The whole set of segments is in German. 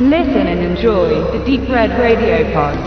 Listen and enjoy the Deep Red Radio Pod.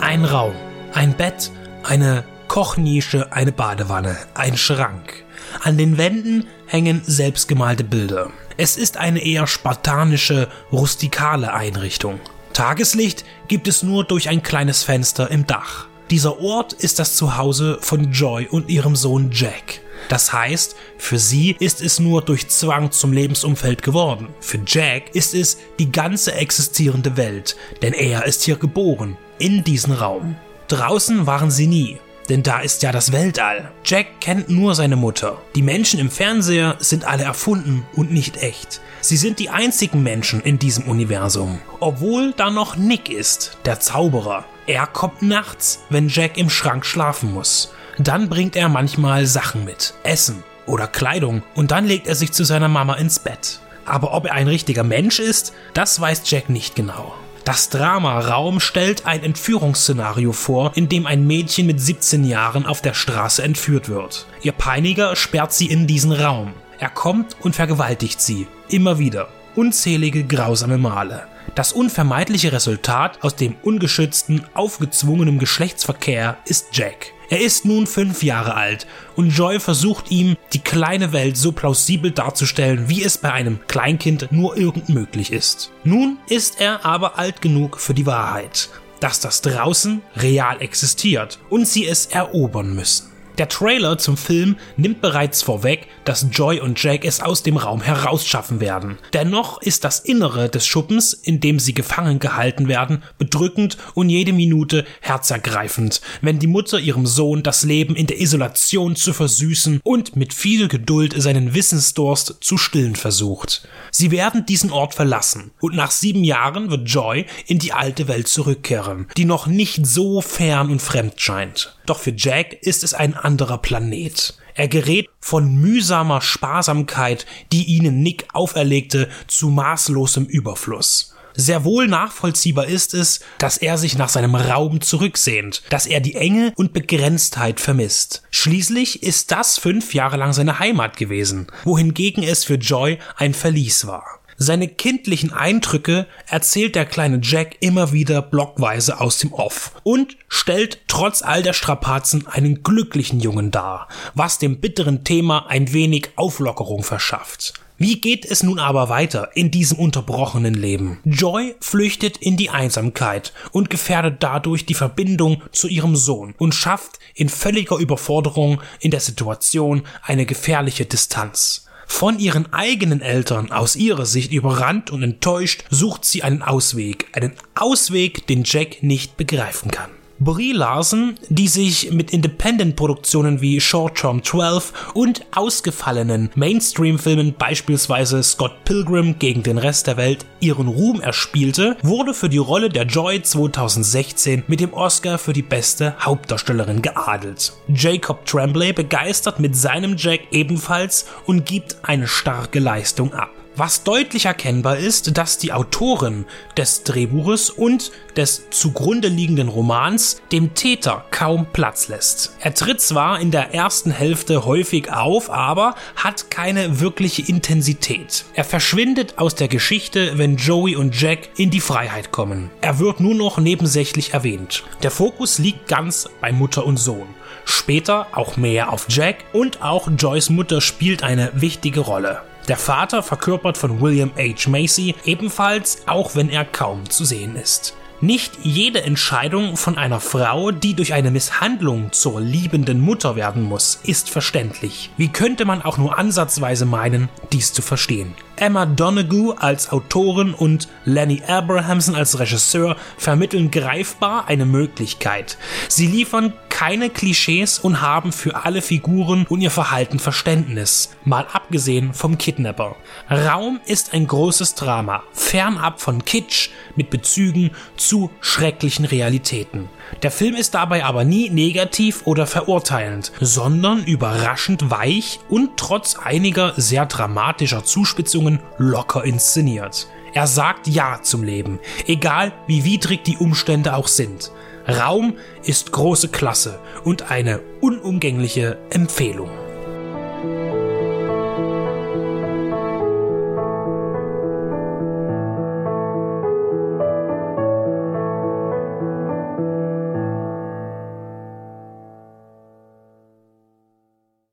Ein Raum, ein Bett, eine Kochnische, eine Badewanne, ein Schrank. An den Wänden hängen selbstgemalte Bilder. Es ist eine eher spartanische, rustikale Einrichtung. Tageslicht gibt es nur durch ein kleines Fenster im Dach. Dieser Ort ist das Zuhause von Joy und ihrem Sohn Jack. Das heißt, für sie ist es nur durch Zwang zum Lebensumfeld geworden. Für Jack ist es die ganze existierende Welt, denn er ist hier geboren, in diesen Raum. Draußen waren sie nie, denn da ist ja das Weltall. Jack kennt nur seine Mutter. Die Menschen im Fernseher sind alle erfunden und nicht echt. Sie sind die einzigen Menschen in diesem Universum. Obwohl da noch Nick ist, der Zauberer. Er kommt nachts, wenn Jack im Schrank schlafen muss. Dann bringt er manchmal Sachen mit, Essen oder Kleidung und dann legt er sich zu seiner Mama ins Bett. Aber ob er ein richtiger Mensch ist, das weiß Jack nicht genau. Das Drama Raum stellt ein Entführungsszenario vor, in dem ein Mädchen mit 17 Jahren auf der Straße entführt wird. Ihr Peiniger sperrt sie in diesen Raum. Er kommt und vergewaltigt sie. Immer wieder. Unzählige grausame Male. Das unvermeidliche Resultat aus dem ungeschützten, aufgezwungenen Geschlechtsverkehr ist Jack. Er ist nun fünf Jahre alt und Joy versucht ihm, die kleine Welt so plausibel darzustellen, wie es bei einem Kleinkind nur irgend möglich ist. Nun ist er aber alt genug für die Wahrheit, dass das draußen real existiert und sie es erobern müssen. Der Trailer zum Film nimmt bereits vorweg, dass Joy und Jack es aus dem Raum herausschaffen werden. Dennoch ist das Innere des Schuppens, in dem sie gefangen gehalten werden, bedrückend und jede Minute herzergreifend, wenn die Mutter ihrem Sohn das Leben in der Isolation zu versüßen und mit viel Geduld seinen Wissensdurst zu stillen versucht. Sie werden diesen Ort verlassen und nach sieben Jahren wird Joy in die alte Welt zurückkehren, die noch nicht so fern und fremd scheint. Doch für Jack ist es ein anderer Planet. Er gerät von mühsamer Sparsamkeit, die ihnen Nick auferlegte, zu maßlosem Überfluss. Sehr wohl nachvollziehbar ist es, dass er sich nach seinem Raum zurücksehnt, dass er die Enge und Begrenztheit vermisst. Schließlich ist das fünf Jahre lang seine Heimat gewesen, wohingegen es für Joy ein Verlies war. Seine kindlichen Eindrücke erzählt der kleine Jack immer wieder blockweise aus dem Off und stellt trotz all der Strapazen einen glücklichen Jungen dar, was dem bitteren Thema ein wenig Auflockerung verschafft. Wie geht es nun aber weiter in diesem unterbrochenen Leben? Joy flüchtet in die Einsamkeit und gefährdet dadurch die Verbindung zu ihrem Sohn und schafft in völliger Überforderung in der Situation eine gefährliche Distanz. Von ihren eigenen Eltern aus ihrer Sicht überrannt und enttäuscht, sucht sie einen Ausweg, einen Ausweg, den Jack nicht begreifen kann. Brie Larson, die sich mit Independent-Produktionen wie Short Term 12 und ausgefallenen Mainstream-Filmen beispielsweise Scott Pilgrim gegen den Rest der Welt ihren Ruhm erspielte, wurde für die Rolle der Joy 2016 mit dem Oscar für die beste Hauptdarstellerin geadelt. Jacob Tremblay begeistert mit seinem Jack ebenfalls und gibt eine starke Leistung ab was deutlich erkennbar ist, dass die Autorin des Drehbuches und des zugrunde liegenden Romans dem Täter kaum Platz lässt. Er tritt zwar in der ersten Hälfte häufig auf, aber hat keine wirkliche Intensität. Er verschwindet aus der Geschichte, wenn Joey und Jack in die Freiheit kommen. Er wird nur noch nebensächlich erwähnt. Der Fokus liegt ganz bei Mutter und Sohn. Später auch mehr auf Jack und auch Joys Mutter spielt eine wichtige Rolle. Der Vater, verkörpert von William H. Macy, ebenfalls, auch wenn er kaum zu sehen ist. Nicht jede Entscheidung von einer Frau, die durch eine Misshandlung zur liebenden Mutter werden muss, ist verständlich. Wie könnte man auch nur ansatzweise meinen, dies zu verstehen? Emma Donoghue als Autorin und Lenny Abrahamson als Regisseur vermitteln greifbar eine Möglichkeit. Sie liefern keine Klischees und haben für alle Figuren und ihr Verhalten Verständnis, mal abgesehen vom Kidnapper. Raum ist ein großes Drama, fernab von Kitsch mit Bezügen zu schrecklichen Realitäten. Der Film ist dabei aber nie negativ oder verurteilend, sondern überraschend weich und trotz einiger sehr dramatischer Zuspitzungen locker inszeniert. Er sagt Ja zum Leben, egal wie widrig die Umstände auch sind. Raum ist große Klasse und eine unumgängliche Empfehlung.